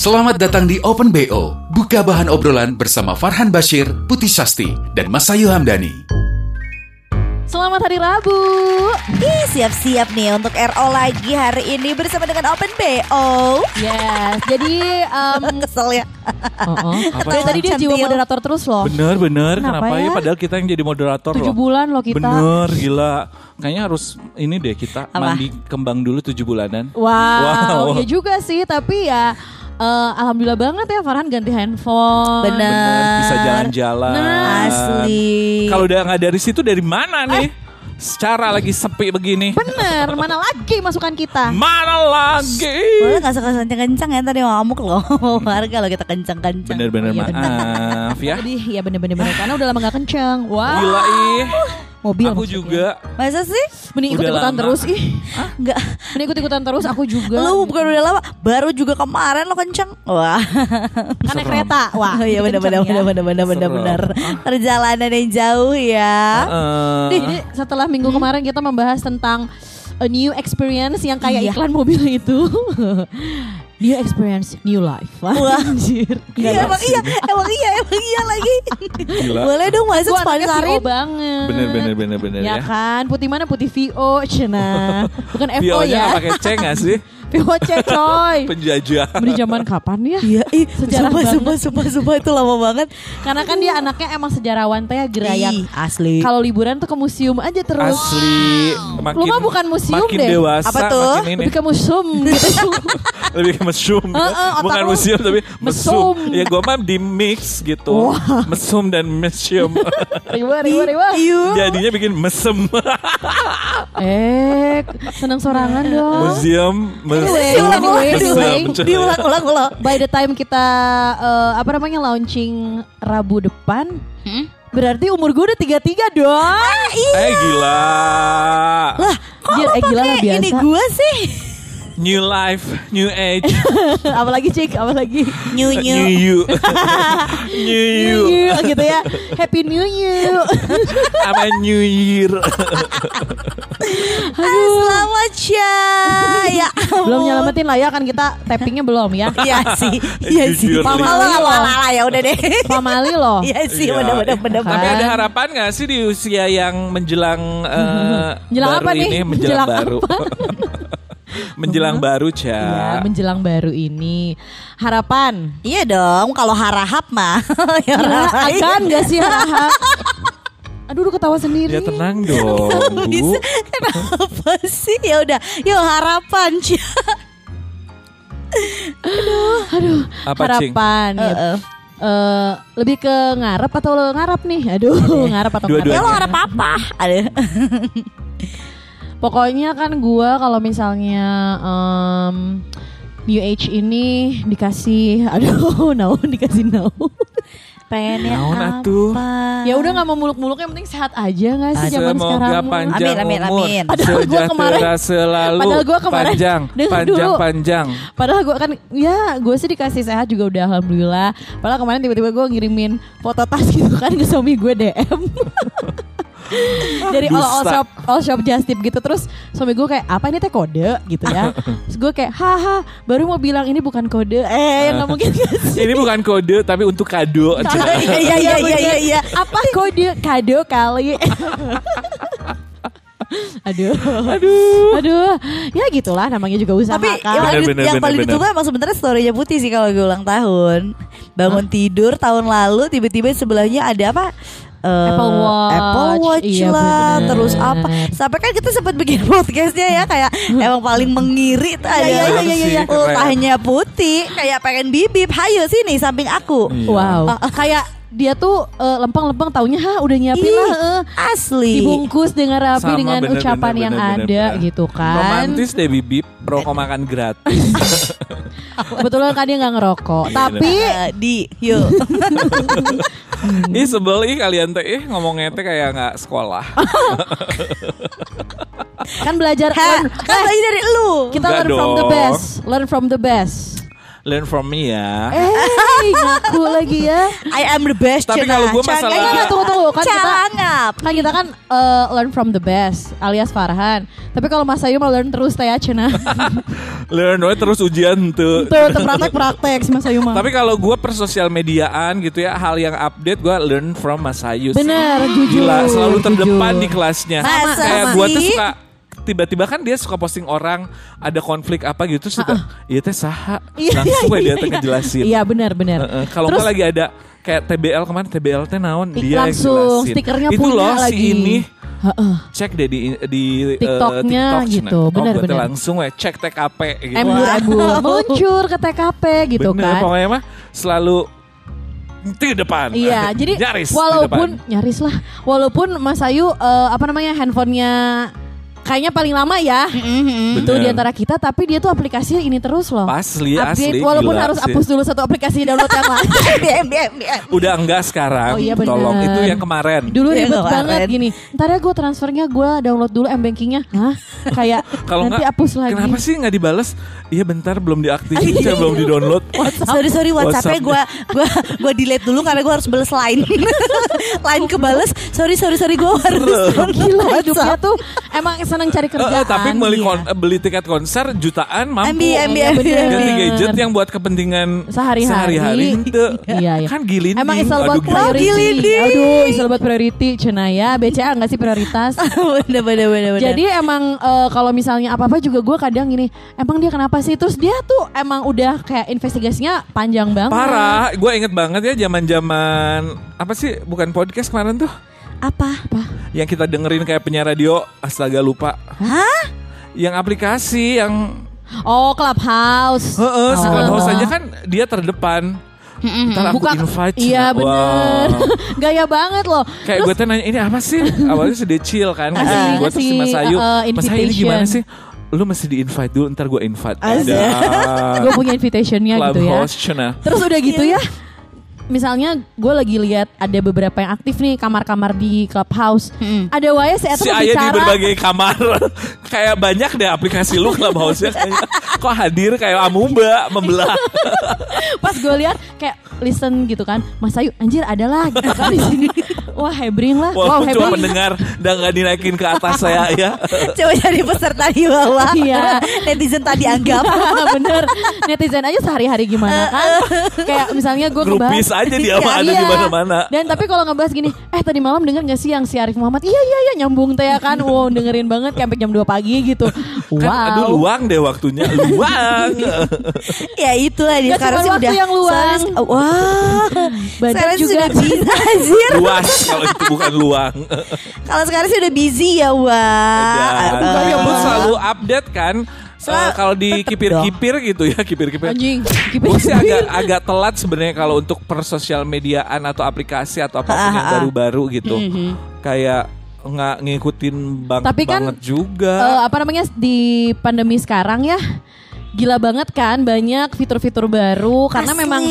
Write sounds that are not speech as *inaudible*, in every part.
Selamat datang di Open BO. Buka bahan obrolan bersama Farhan Bashir, Putih Sasti, dan Masayu Hamdani. Selamat hari Rabu. Ih, siap-siap nih untuk RO lagi hari ini bersama dengan Open BO. Yes, jadi um, *laughs* Kesel ya. oh, oh. Dari tadi dia jiwa moderator terus loh. Bener bener. Kenapa Kenapa, ya? ya? Padahal kita yang jadi moderator Tujuh loh. bulan loh kita. Bener gila. Kayaknya harus ini deh kita Apa? mandi kembang dulu tujuh bulanan. Wow, Wow. ya juga sih, tapi ya eh, alhamdulillah banget ya Farhan ganti handphone. Bener. Bener. Bisa jalan-jalan. Nah, Asli. Kalau udah nggak dari situ dari mana nih? Secara lagi sepi begini. Bener, mana lagi masukan kita? Mana lagi? Boleh gak suka kencang-kencang ya tadi ngamuk loh *laughs* Warga loh kita kencang-kencang Bener-bener Iya, bener. maaf ya. Jadi ya bener-bener bener karena udah lama gak kenceng. Wah, Gila ih. Mobil Aku maksudnya. juga. Masa sih? Mending ikut-ikutan lama. terus ih. Enggak Mending ikut-ikutan terus aku juga. Lu bukan udah lama Baru juga kemarin lo kencang Wah kan naik kereta. Wah, Oh iya kenceng bener-bener ya. bener-bener bener-bener Serem. bener Perjalanan yang jauh ya Eh, Jadi setelah minggu kemarin kita membahas tentang a new experience yang kayak Iya. iklan mobil itu. *laughs* new experience, new life. Wah, *laughs* anjir. Iya emang iya Emang iya Emang iya lagi Gila. Boleh dong masuk Gua anaknya VO sponsorin banget. Bener bener bener bener Ya ya. kan, putih mana putih VO, cina. *laughs* Bukan FO ya. pakai C nggak sih? VOC coy. *laughs* Penjajah. Di zaman kapan ya? Iya, ih, Sejarah sumpah, banget. sumpah, sumpah, sumpah itu lama banget. Karena kan dia anaknya emang sejarawan teh gerayak. Ih, asli. Kalau liburan tuh ke museum aja terus. Asli. Makin, Lu mah bukan museum makin deh. dewasa, Apa tuh? makin ini. Lebih ke museum gitu. *laughs* Lebih ke mesum. Heeh, otak bukan museum tapi mesum. Ya gua mah di mix gitu. Mesum dan museum. riwa, riwa, riwa. Jadinya bikin mesem. *laughs* Eh, seneng sorangan dong. Museum, Anyway, mesum, anyway, mesem. anyway. Diulang, ulang, ulang. By the time kita eh, apa namanya launching Rabu depan, berarti umur gue udah tiga tiga dong. Eh gila. Lah, kok Jir, lo eh, gila lah biasa. ini gue sih? New life, new age, *laughs* apalagi cik, apalagi New, new *laughs* new. you. new you. New Year gitu ya. Happy New Year. *laughs* Apa new year? Ah, Selamat ya. Ya belum nyelamatin lah ya kan kita tappingnya belum ya. Iya sih, iya sih. Jujur, Mama Li. lo apa apa ya udah deh. Pamali loh. Iya sih, Iya. bener bener bener. Tapi Kan? ada harapan gak sih di usia yang menjelang eh, Menjelang baru apa nih? ini menjelang, Menjelang baru. *laughs* menjelang baru, Ya, Ca. menjelang baru ini harapan. Iya dong, kalau harahap mah. *laughs* ya harahap. akan gak sih harap? Aduh, lu ketawa sendiri. Ya tenang *laughs* dong, Bu. Bisa kenapa sih? Ya udah, yuk harapan Cia. Aduh, Apa, Cing? harapan. ya. Heeh. Eh, lebih ke ngarep atau lo ngarap nih? Aduh, *laughs* ngarep atau ngarep? Dua-duanya. Ya lo harap apa? Ada. *laughs* Pokoknya kan gua kalau misalnya em, New Age ini dikasih, aduh, naon dikasih naon. Pengennya Naon apa? atuh? Ya udah nggak mau muluk-muluk yang penting sehat aja nggak sih zaman sekarang? panjang Amin, amin, umur, amin. Padahal gua sejahtera kemarin- selalu, padahal gua kemarin- panjang, *laughs* panjang, dulu. panjang. Padahal gue kan ya gue sih dikasih sehat juga udah alhamdulillah. Padahal kemarin tiba-tiba gue ngirimin foto tas gitu kan ke suami gue DM. *laughs* *laughs* Dari all, all shop all shop just tip gitu terus suami gue kayak apa ini teh kode gitu ya. *laughs* Terus gue kayak haha baru mau bilang ini bukan kode. Eh yang nggak *laughs* mungkin gak sih? Ini bukan kode tapi untuk kado. Iya iya iya iya iya iya. Apa kode kado kali? Aduh, Aduh. aduh, ya gitulah namanya juga usaha Tapi kan. yang, paling- Bener, yang bener, paling bener. ditunggu emang sebenarnya storynya Putih sih kalau gue ulang tahun. Bangun tidur tahun lalu tiba-tiba sebelahnya ada apa? Eh, Apple Watch. Apple Watch Iya, lah, bener. terus apa? Sampai kan kita sempat bikin *laughs* podcastnya ya kayak emang paling mengiri tuh ada iya, iya, iya, iya. *laughs* ultahnya putih kayak pengen bibip. Hayo sini samping aku. Iya. Wow, kayak dia tuh eh, lempeng-lempeng taunya ha udah nyiapin Ih, lah eh. Asli. dibungkus dengan rapi Sama, dengan bener, ucapan bener, yang bener, ada bener. gitu kan. Romantis deh bibip, rokok makan gratis. *laughs* Kebetulan kan dia nggak ngerokok. Iya, Tapi Eh, di yuk. *laughs* Ih sebel ih kalian teh ih ngomongnya teh kayak nggak sekolah. kan belajar Ha, learn- kan eh, lagi dari lu. kita Enggak learn from the dong. best. Learn from the best. Learn from me ya. Eh, ngaku lagi ya. I am the best. Tapi kalau gua Cangap. masalah- enggak, tunggu, tunggu. Kan kita-. Kan kita kan eh, learn from the best alias Farhan. Tapi kalau Mas Ayu mau learn terus teh ya Cina. *laughs* Learn we terus ujian tuh. Tuh, tuh praktek-praktek si Mas Ayu mah. Tapi kalau gue persosial mediaan gitu ya hal yang update gue learn from Mas Ayu. sih. Bener, jujur. Gila selalu terdepan jujur. di kelasnya. Masa Kayak gue tuh suka tiba-tiba kan dia suka posting orang ada konflik apa gitu terus suka iya teh saha Iya, langsung iya, dia iya. ngejelasin. Iya benar benar. Heeh, Kalau Terus- nggak lagi ada kayak TBL kemarin TBL teh naon dia yang langsung, jelasin. stikernya Itu punya loh lagi. si ini Heeh. cek deh di di eh, TikToknya TikTok, gitu, Cina. benar, oh, langsung we cek TKP gitu. Embur embur *laughs* meluncur ke TKP gitu Bener, kan. pokoknya mah selalu di depan. Iya, *laughs* jadi nyaris walaupun nyaris lah, walaupun Mas Ayu eh, apa namanya handphonenya kayaknya paling lama ya. Mhm. Itu di antara kita, tapi dia tuh aplikasinya ini terus loh. Asli, Update, asli, walaupun gila harus sih. hapus dulu satu aplikasi download yang lain. *laughs* Diam, diam. Udah enggak sekarang. Oh iya, bener. Tolong itu yang kemarin. Dulu Iya, ribet kemarin. banget gini. Ntar ya gue transfernya gue download dulu m bankingnya. Hah? Kayak *laughs* Kalau nanti hapus lagi. kenapa sih nggak dibales? Iya bentar belum diaktifin, saya belum di download. *laughs* Sorry sorry WhatsAppnya gue WhatsApp. gue gue delete dulu karena gue harus balas line. line kebales. Sorry sorry sorry gue harus Gila hidupnya WhatsApp. tuh emang seneng cari kerjaan. tapi beli Iya. kon- beli tiket konser jutaan mampu. Ambi. bener. ambi. Ganti gadget yang buat kepentingan Sehari-hari. ente. *laughs* Iya, iya. Kan gilin. Emang is all about gila. priority. Aduh, is all about priority. Cina ya, BCA nggak sih prioritas? *laughs* bener bener bener bener. Jadi emang eh, kalau misalnya apa-apa juga gue kadang gini, emang dia kenapa sih? Terus dia tuh emang udah kayak investigasinya panjang banget. Parah, gue inget banget ya zaman-zaman apa sih? Bukan podcast kemarin tuh, apa? yang kita dengerin kayak penyiar radio. Astaga lupa. Hah? Yang aplikasi yang Oh, Clubhouse. Heeh, Oh. Clubhouse aja kan dia terdepan. Ntar aku Buka invite. Iya bener Wow. *laughs* Gaya banget loh Kayak gue teh nanya ini apa sih? Awalnya dia chill kan. Gue terus si Mas Ayu. uh, Mas Ayu ini gimana sih? Lu mesti di invite dulu, ntar gue invite. *laughs* Gue punya invitationnya gitu ya. Terus udah gitu ya Misalnya gue lagi lihat ada beberapa yang aktif nih kamar-kamar di Clubhouse. Ada wae si Eta Si Aya di bicara. berbagai kamar. *laughs* kayak banyak deh aplikasi lu Clubhouse-nya. kayaknya. *laughs* Kok hadir kayak amuba membelah. *laughs* Pas gue lihat kayak listen gitu kan, Mas Ayu anjir ada lah gitu kan di sini. Wah hebring lah, wow Walaupun cuma hebring. pendengar dan gak dinaikin ke atas saya ya. Coba jadi peserta di bawah. Iya. Netizen tadi anggap. Bener Netizen aja sehari-hari gimana kan Kayak misalnya gue Grupis aja dia mah ada di mana-mana. Dan tapi kalau ngebahas gini Eh tadi malam denger gak sih yang si Arif Muhammad Iya iya iya nyambung teh ya kan *laughs* Wow dengerin banget kayak sampai jam 2 pagi gitu Wow Kan aduh luang deh waktunya. Luang. *laughs* ya itulah dia Gak sekarang sih waktu udah yang luang. sekarang- Wah. *laughs* Badan sekarang sih juga. sudah bisa anjir. Luas kalau itu bukan luang. Kalau sekarang sih udah busy ya, wah. Dan Aduh. kamu selalu update kan. Eh, kalau di kipir-kipir gitu ya kipir-kipir. Anjing Gue sih agak agak telat sebenarnya kalau untuk persosial mediaan atau aplikasi atau apa pun yang Ah, ah. baru-baru gitu. Kayak nggak ngikutin banget Tapi kan, banget juga. Eh, Apa namanya di pandemi sekarang ya Gila banget kan banyak fitur-fitur baru karena Asli. memang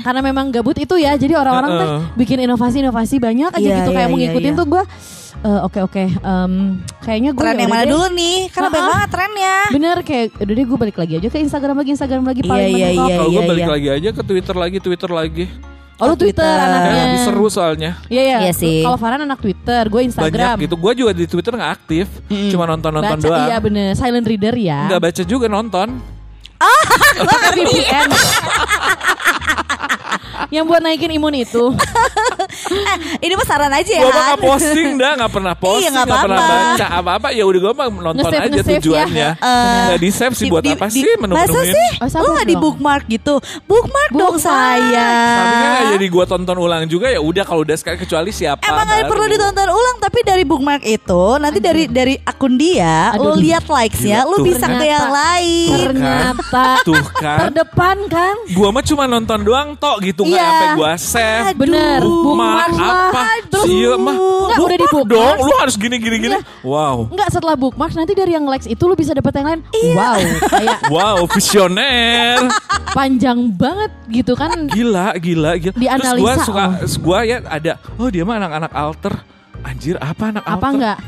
karena memang gabut itu ya jadi orang-orang teh Heeh. bikin inovasi-inovasi banyak aja Iya, gitu kayak iya, mau iya, ngikutin iya. tuh gue eh, oke oke em, kayaknya gue Tren yang mana dulu nih? Karena banyak Ha-ha. banget trennya. Bener kayak udah deh gue balik lagi aja ke Instagram lagi Instagram lagi Iya, paling iya, mentok. iya. kalau gue balik iya. lagi aja ke Twitter lagi, Twitter lagi. Oh lu Twitter, Twitter. anaknya. Lebih seru soalnya. Iya iya. Iya sih. Kalau Farhan anak Twitter, gue Instagram. Banyak gitu. Gue juga di Twitter nggak aktif, cuma nonton-nonton Baca doang. iya bener, silent reader ya. Nggak baca juga nonton. Pakai VPN. Yang buat naikin imun itu. Eh, ini mah saran aja ya. Mah Han. gak posting dah, gak pernah posting, Iya, nggak gak pernah apa-apa. baca apa-apa. Ya udah gue mah nonton Nge-save, aja nge-save ya. tujuannya. Eh, Gak di save sih Di- buat di- apa di- sih Masa menu-menuin? sih? Oh, Lu gak di dong. bookmark gitu? Bookmark, dong Bookmark. sayang. Tapi kan gak jadi gue tonton ulang juga ya udah kalau udah sekali kecuali siapa. Emang gak perlu ditonton ulang tapi dari bookmark itu nanti dari dari akun dia Aduh. lo lihat likes-nya tuh. bisa ke yang lain. Ternyata Tuh kan. terdepan kan. Gua mah cuma nonton doang tok gitu nggak Iya. sampai gua save. Aduh. Bener, lah. apa? Terus Iya mah. Nggak, udah di Bookmark dong. Lu harus gini gini gini. Wow. Enggak setelah bookmark nanti dari yang likes itu lu bisa dapat yang lain. Wow, kayak *laughs* Wow, visioner. panjang banget gitu kan. Gila, gila, gila. Terus gua suka oh. gua ya ada oh dia mah anak-anak alter. Anjir, apa anak Apa alter? enggak?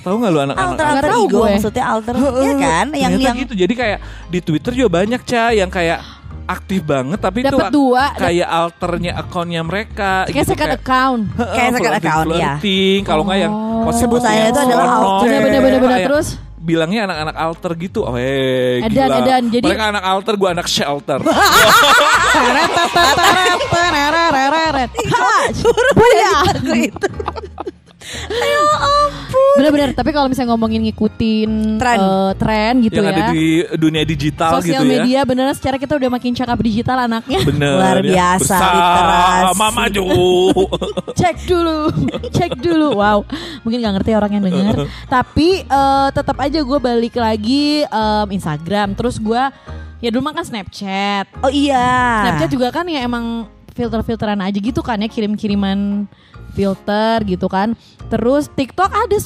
Tahu nggak lu anak-anak Alter alter ego gue. maksudnya alter ya kan yang Ternyata yang gitu. Jadi kayak di Twitter juga banyak Ca yang kayak aktif banget tapi itu dua, dap- kayak alternya akonnya mereka Kayak gitu, second account. Heeh, Kayak second account, ya. flirting. Kalau nggak yang Oh. posting- Sebutannya itu adalah alter. Bener, bener, kayak Terus? bilangnya anak-anak alter gitu. Oh, hey, Edan, gila. edan. Jadi- mereka anak alter, gua anak shelter. Buya lagu itu. Ayo ampun. Bener-bener. Tapi kalau misalnya ngomongin ngikutin Tren. eh, tren gitu yang ya. ada di dunia digital Sosial gitu ya. media beneran secara kita udah makin cakap digital anaknya. Bener. Luar ya. biasa, Bersama literasi. maju. *laughs* cek dulu, cek dulu. Wow, mungkin nggak ngerti orang yang denger. *laughs* Tapi eh, tetap aja gue balik lagi em, Instagram. Terus gue ya dulu mah kan Snapchat. Oh iya. Snapchat juga kan ya emang filter-filteran aja gitu kan ya kirim-kiriman filter gitu kan. Terus TikTok ada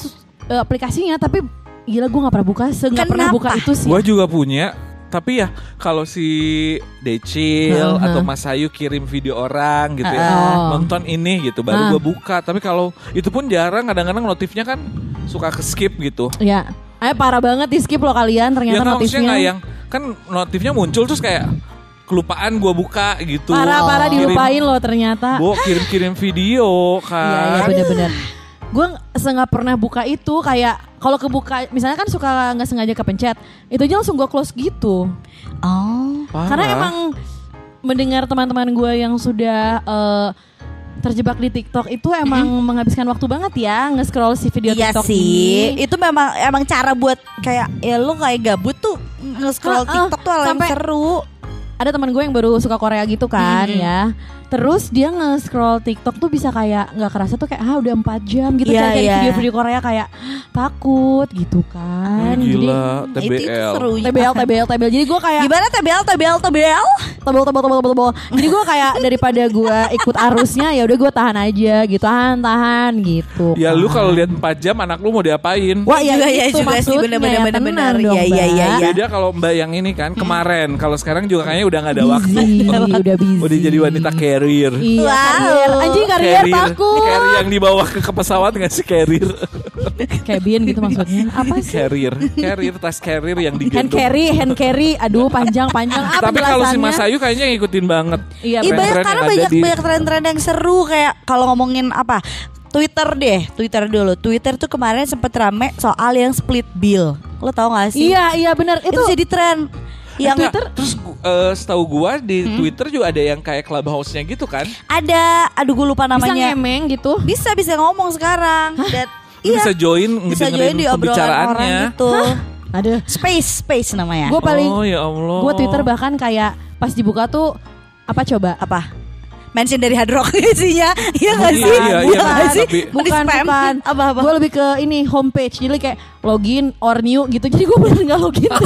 eh, aplikasinya tapi gila gue nggak pernah buka, nggak pernah buka itu sih. Gua juga punya. Tapi ya kalau si Decil Heeh. atau Mas Ayu kirim video orang gitu ya Heeh. nonton ini gitu baru Ah. gua buka. Tapi kalau itu pun jarang kadang-kadang notifnya kan suka ke skip gitu. Ya, eh parah banget di skip lo kalian Ya ternyata maksudnya notifnya. nggak yang kan notifnya muncul terus kayak kelupaan gua buka gitu. Parah-parah dilupain lo ternyata. Bo kirim-kirim video Iya kan. iya bener-bener. Gue nggak pernah buka itu kayak kalau kebuka misalnya kan suka nggak sengaja kepencet itu aja langsung gue close gitu. Oh. Parah. Karena emang mendengar teman-teman gue yang sudah eh, terjebak di TikTok itu emang menghabiskan waktu banget ya nge-scroll si video Iya TikTok sih, ini. itu memang emang cara buat kayak ya lu kayak gabut tuh nge-scroll Heeh, TikTok tuh hal yang seru. Ada teman gue yang baru suka Korea gitu kan Mm-mm. ya. Terus dia nge-scroll TikTok tuh bisa kayak nggak kerasa tuh kayak ah udah 4 jam gitu Iya, cari iya. video-video Korea kayak takut gitu kan. Ih, Jadi Gila, Itu, itu TBL. seru. TBL TBL TBL. Jadi gue kayak Gimana TBL TBL TBL? tebel tebel tebel tebel tebel. Jadi gue kayak daripada gue ikut arusnya ya udah gue tahan aja gitu, tahan tahan gitu. Ya lu kalau lihat 4 jam anak lu mau diapain? Wah ya Juga, itu ya, juga sih, ya, tenang dong, Iya, iya, iya, Mbak. iya. Beda kalau Mbak yang ini kan kemarin. Kalau sekarang juga kayaknya udah nggak ada waktu. Udah busy. Udah *laughs* jadi wanita carrier. Iya, Wow. karier. Anjing karier takut. Carrier yang dibawa ke, ke pesawat nggak sih carrier? Cabin gitu maksudnya. Apa sih? carrier, carrier tas carrier yang Hand digendong. carry, hand carry. Aduh panjang panjang. Apa Tapi kalau si? Mas Ayu kayaknya ngikutin banget. Iya, banyak Tren-tren karena banyak di- banyak tren-tren yang seru kayak kalau ngomongin apa Twitter deh, Twitter dulu. Twitter tuh kemarin sempet rame soal yang split bill. Lo tau gak sih? Iya iya benar itu, itu. jadi tren. Yang Twitter terus eh, setahu gua di Twitter juga ada yang kayak clubhouse-nya gitu kan? ada, aduh gue lupa Bisa namanya. ngemeng gitu. Bisa bisa ngomong sekarang. Dan Lu bisa join bisa join di obrolan orang pembicaraannya. gitu. Aduh. Space, space namanya. Gue paling Oh ya Allah. gue Twitter bahkan kayak pas dibuka tuh apa coba? apa? Mention dari Hard Rock *laughs* isinya. Iya gak iya, sih? iya, iya, Bukan sih? tapi- Di Bukan, spam. bukan. Apa-apa? Gue lebih ke ini homepage. Jadi kayak login or new gitu. Jadi gue bener nggak login. *laughs*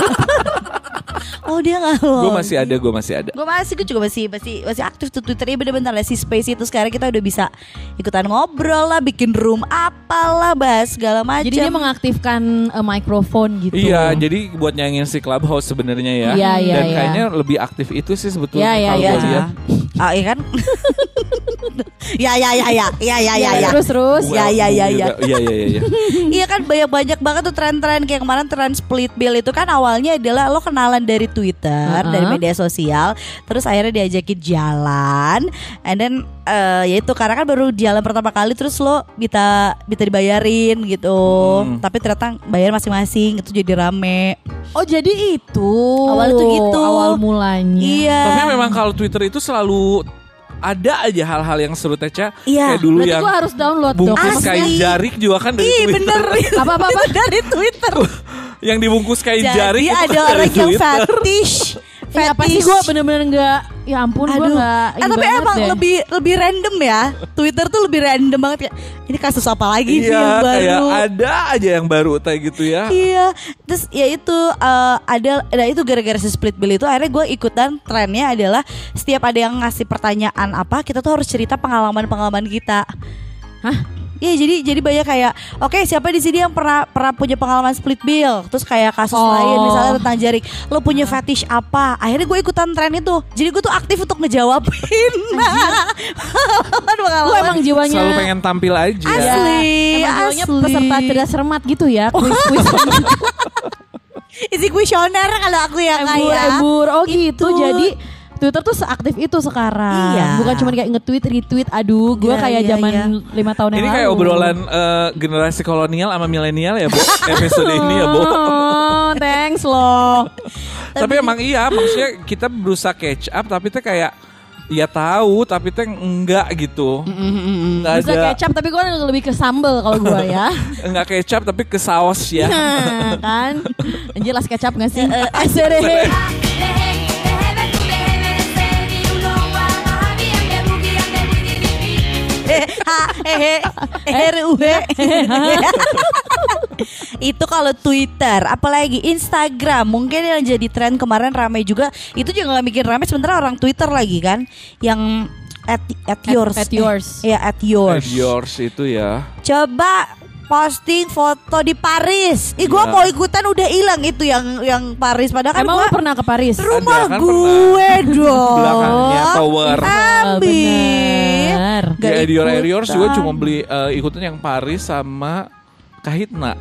Oh dia gak loh. Gue masih ada, gue masih ada. Gue masih, gue juga masih masih masih aktif tuh Twitter. Iya bener-bener lah si Space itu sekarang kita udah bisa ikutan ngobrol lah, bikin room apalah, bahas segala macam. Jadi dia mengaktifkan eh, mikrofon gitu. Iya, jadi buat nyanyiin si clubhouse sebenarnya ya. Iya, iya, Dan iya. kayaknya lebih aktif itu sih sebetulnya Iya, iya, kalau iya. lihat. Ah iya kan? *laughs* *laughs* ya ya ya ya ya ya ya ya. Terus terus. Ya, ya, ya, ya. Iya, iya, iya, iya. *laughs* Iya kan banyak banyak banget tuh tren-tren kayak kemarin tren split bill itu kan awalnya adalah lo kenalan dari Twitter, dari media sosial, terus akhirnya diajakin jalan, and then eh, ya itu karena kan baru jalan pertama kali terus lo bisa bisa dibayarin gitu, Hmm. tapi ternyata bayar masing-masing itu jadi rame. Oh jadi itu. Awal tuh gitu. Awal mulanya. Iya. Tapi memang kalau Twitter itu selalu ada aja hal-hal yang seru Teca. Iya, Kayak dulu Berarti yang harus download dong. bungkus Asli. kain jarik juga kan dari Ih Twitter. bener *laughs* Apa, apa, dari Twitter yang dibungkus kain Jadi jarik ada dari orang yang Twitter. Fetish Eh, apa sih gue bener-bener gak Ya ampun gue gak eh, tapi emang lebih lebih random ya. Twitter tuh lebih random banget ya. Ini kasus apa lagi nih Iya, yang kayak baru? ada aja yang baru kayak gitu ya. Iya, terus ya itu eh, ada, nah itu gara-gara si split bill itu akhirnya gue ikutan trennya adalah setiap ada yang ngasih pertanyaan apa kita tuh harus cerita pengalaman-pengalaman kita. Hah? Iya jadi jadi banyak kayak oke siapa di sini yang pernah pernah punya pengalaman split bill? Terus kayak kasus Oh. lain misalnya tentang jarik lo punya fetish apa? Akhirnya gue ikutan tren itu. Jadi gue tuh aktif untuk ngejawabin. *laughs* Pengalaman Lu emang jiwanya Selalu pengen tampil aja. asli Emang jiwanya asli. peserta cerdas cermat gitu ya *laughs* Kuis-kuis isi kuesioner kalau aku yang embur, kayak. embur Oh gitu Itu. jadi Twitter tuh seaktif itu sekarang Iya. Bukan cuma kayak nge-tweet, retweet Aduh gue Iya, kayak iya, zaman iya. lima tahun yang Ini lalu kayak obrolan eh, generasi kolonial sama milenial ya, Bu. *laughs* Episode ini ya, Bu. Oh, thanks loh *laughs* tapi emang iya, maksudnya kita berusaha catch up tapi tuh kayak ya tahu tapi tuh enggak gitu. Enggak Bisa ada kecap tapi gue lebih ke sambel kalau gue ya *laughs* enggak kecap tapi ke saus ya. Nah, kan Anjir las kecap gak sih? Asere itu kalau Twitter, apalagi Instagram, mungkin yang jadi tren kemarin ramai juga. Itu juga nggak bikin ramai sementara orang Twitter lagi kan, yang at, at yours, at yours. Eh, ya at yours. At yours itu ya. Coba posting foto di Paris. Ih, gua Iya. mau ikutan udah hilang itu yang yang Paris. Padahal kan Emang gua lu pernah ke Paris? rumah kan gue *laughs* dong. Belakangnya tower. Ambil. bener. Di Gak Edior Ediors juga cuma beli eh, ikutan yang Paris sama Kahitna.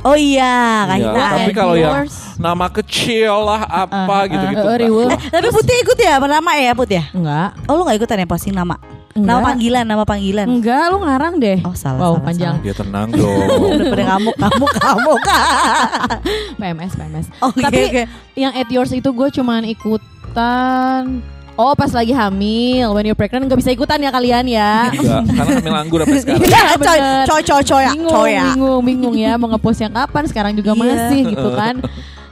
Oh iya, Iya, Kahitna. tapi At kalau yang nama kecil lah apa gitu-gitu. uh, enggak. Riwul. Eh, tapi Putih ikut ya nama ya Put ya? Enggak. Oh lu gak ikutan ya posting nama? Enggak. Nama panggilan, nama panggilan. Enggak, lu ngarang deh. Oh salah, Wow, salah, panjang. Ya tenang dong. *laughs* Udah pada ngamuk, ngamuk, ngamuk. *laughs* PMS, PMS. Oke, Tapi oke. yang at yours itu gue cuman ikutan Oh pas lagi hamil When you're pregnant gak bisa ikutan ya kalian ya Enggak, karena hamil anggur sampai *laughs* sekarang. Iya, coy, coy, coy, coy, ya, bingung, coy ya. bingung, bingung ya mau ngepost yang kapan sekarang juga Iya. masih gitu kan.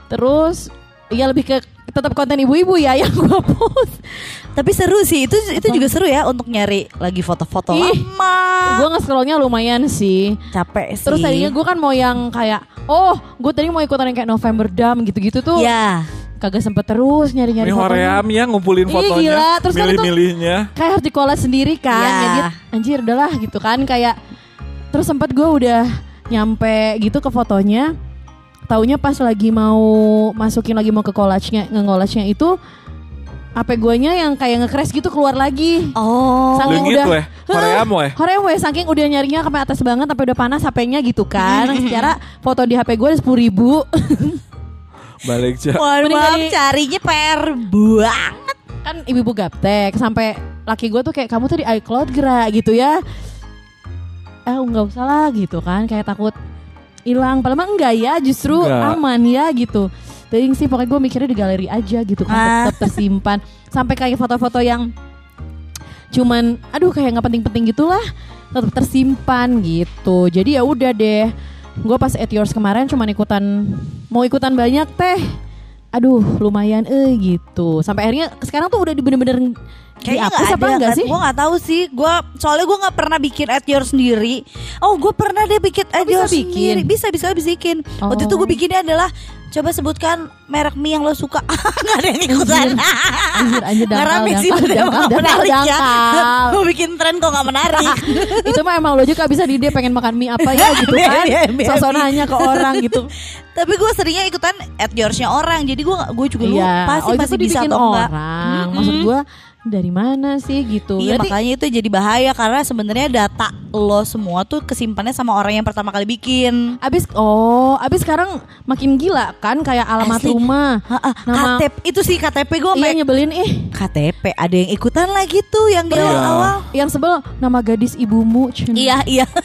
Terus ya lebih ke tetap konten ibu-ibu ya yang *laughs* gue post. Tapi seru sih, itu itu juga seru ya untuk nyari lagi foto-foto lama. Gue nge-scrollnya lumayan sih. Capek sih. Terus tadinya gue kan mau yang kayak oh gue tadi mau ikutan yang kayak November Dam gitu-gitu tuh. ya. Kagak sempet terus nyari-nyari Ini fotonya. Hoream ya ngumpulin Ih, fotonya. gila. Terus kan itu- milih-milihnya. Kayak harus di-collage sendiri kan. Ya. Ngedit, anjir udahlah gitu kan kayak terus sempet gue udah nyampe gitu ke fotonya. Taunya pas lagi mau masukin lagi mau ke collage-nya, nge-collage-nya itu HP guanya yang kayak nge-crash gitu keluar lagi. Oh. Saking Lengit udah weh, Hoream weh. Korea weh saking udah nyarinya sampai atas banget sampai udah panas HP-nya gitu kan. *laughs* Secara foto di HP gue ada sepuluh ribu. *laughs* Balik cak. Mohon Mending maaf carinya PR buang. kan ibu-ibu gaptek sampai laki gue tuh kayak kamu tuh di iCloud gerak gitu ya. Eh nggak usah lah gitu kan kayak takut hilang. Padahal mah enggak ya justru Enggak. aman ya gitu. Tadi sih pokoknya gue mikirnya di galeri aja gitu kan Ah. tetap tersimpan. Sampai kayak foto-foto yang cuman aduh kayak nggak penting-penting gitulah tetap tersimpan gitu. Jadi ya udah deh. Gue pas at yours kemarin cuman ikutan mau ikutan banyak teh. Aduh lumayan eh gitu. Sampai akhirnya sekarang tuh udah bener-bener dihapus apa enggak sih? Gue nggak tahu sih. Gue soalnya gue nggak pernah bikin at your sendiri. Oh, gue pernah deh bikin at bisa your bikin? sendiri. Bisa bisa bisikin. Waktu itu Oh. gue bikinnya adalah coba sebutkan merek mie yang lo suka. *laughs* Nggak ada yang ikutan. Anjir, anjir, dangkal, sih, dangkal, udah dangkal, menarik ya. dangkal. Gue bikin tren kok nggak menarik. itu mah emang lo juga bisa di dia pengen makan mie apa ya *laughs* gitu kan. Iya, iya, iya. Sosok nanya ke orang gitu. *laughs* Tapi gue seringnya ikutan at yoursnya orang. Jadi gue gue juga lupa Iya, sih oh masih tuh bisa dibikin atau enggak. orang. Maksud gue dari mana sih gitu. Iya Berarti makanya itu jadi bahaya karena sebenarnya data lo semua tuh kesimpannya sama orang yang pertama kali bikin. abis oh abis sekarang makin gila kan kayak alamat Asli. rumah. Ha-ha, Nama- KTP itu sih KTP gue Iya nyebelin ih. KTP ada yang ikutan lagi tuh yang di Iya. awal. Yang sebel nama gadis ibumu. Cun. Iya iya. *laughs*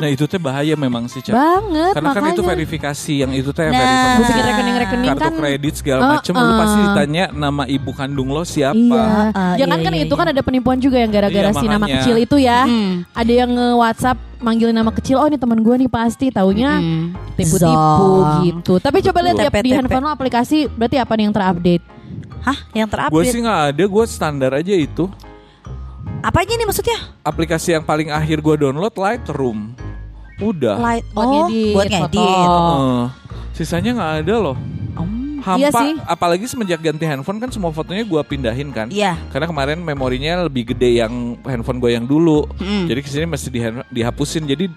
Nah itu teh bahaya memang sih Cak. Banget Karena kan makanya. itu verifikasi yang itu teh Nah. verifikasi. Rekening-rekening kartu kan. kredit segala Uh, macem lu uh. pasti ditanya nama ibu kandung lo siapa. Iya. Ah, Iya, kan iya, itu kan iya. ada penipuan juga yang gara-gara Iya, si nama kecil itu ya. Hmm. Ada yang nge-WhatsApp manggilin nama kecil, oh ini teman gue nih pasti taunya Hmm. tipu-tipu gitu. Tapi coba lihat ya di handphone lo aplikasi berarti apa nih yang terupdate? Hah, yang Gue terupdate? sih nggak ada, gue standar aja itu. Apanya nih maksudnya? Aplikasi yang paling akhir gue download Lightroom. Udah. Light Buat oh, ngedit buat foto. ngedit. Eh, sisanya nggak ada loh. Hampa, Iya sih. apalagi semenjak ganti handphone kan semua fotonya gue pindahin kan. Iya. Karena kemarin memorinya lebih gede yang handphone gue yang dulu. Mm. Jadi ke sini mesti diha- dihapusin. Jadi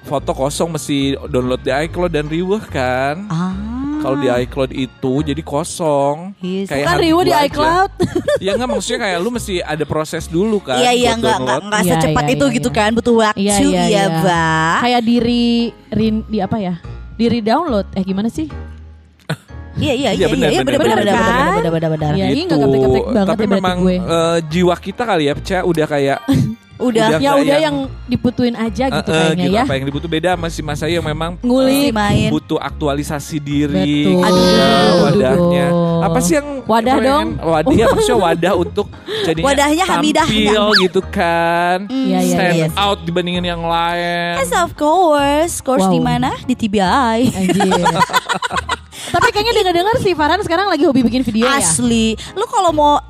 foto kosong mesti download di iCloud dan riweh kan. Ah. Kalau di iCloud itu jadi kosong. Yes. Kayak Kan Riwo di iCloud. *laughs* Ya enggak maksudnya kayak lu mesti ada proses dulu kan. Iya iya buat nggak nggak download. nggak Iya, secepat iya, itu iya, gitu iya. kan butuh waktu Iya, iya, ya iya. Mbak. Kayak diri rin, di apa ya? Diri download. Eh gimana sih? Iya iya Iya, iya benar, iya benar, benar benar benar, benar benar benar benar. Iya, ini Gitu. nggak gaptek-gaptek banget Tapi ya memang gue. eh, jiwa kita kali ya, Ca, udah kayak *laughs* Udah. Udah. Ya udah yang- yang diputuin aja gitu eh, eh, kayaknya gitu, ya. apa yang dibutuh beda sama si Mas yang memang Masih Ngulik. main. butuh aktualisasi diri Betul. Aduh, ya, wadahnya. aduh. Apa sih yang Wadah pengen- dong. Wadah ya, maksudnya wadah untuk *laughs* jadinya Wadahnya Hamidahnya. tampil gitu kan. Iya, iya, Stand iya. out dibandingin yang lain. Yes of course. Course Wow. di mana? Di TBI. Anjir. *laughs* Tapi kayaknya dengar-dengar si Farhan sekarang lagi hobi bikin video ya. Asli. Lu kalau mau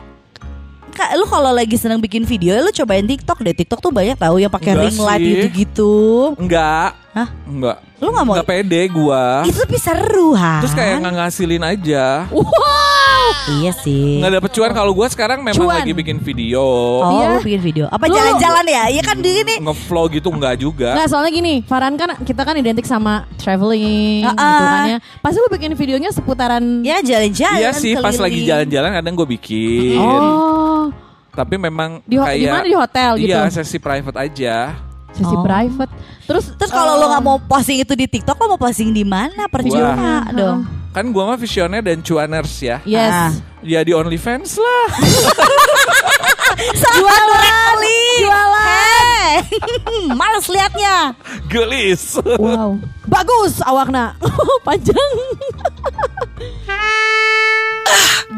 Kak, lu kalau lagi seneng bikin video, lu cobain TikTok deh. TikTok tuh banyak tahu yang pakai ring light sih. gitu-gitu. Enggak. Hah? Enggak. Lu nggak mau? Enggak pede gua. Itu lebih seru, ha. Terus kayak nggak ngasilin aja. Wow. Iya sih. Nggak dapet cuan kalau gua sekarang memang Cuan. lagi bikin video. Oh, Iya. lu bikin video. Apa jalan-jalan ya? Iya kan di ini. Ngevlog gitu enggak juga. Nggak soalnya gini, Farhan kan kita kan identik sama traveling Ah, gitu ah. kan ya. Pasti lu bikin videonya seputaran Ya jalan-jalan. Iya sih, pas lagi keliling. jalan-jalan kadang gue bikin. Oh, Tapi memang di, ho- kayak di mana di hotel gitu. Iya, sesi private aja. Sesi Oh. private. Terus Terus kalau lo nggak mau posting itu di TikTok, lo mau posting di mana? Percuma dong. Kan gua mah visioner dan cuaners ya. Yes. Ah. Ya di OnlyFans lah. Jualan Jualan *laughs* Males liatnya Gelis. Wow. Bagus awakna. *laughs* Panjang.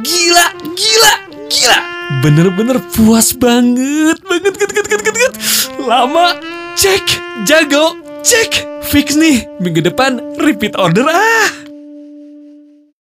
Gila, gila, gila. Bener-bener puas banget, banget, banget, banget, banget, banget. Lama, cek, jago, cek. Fix nih, minggu depan repeat order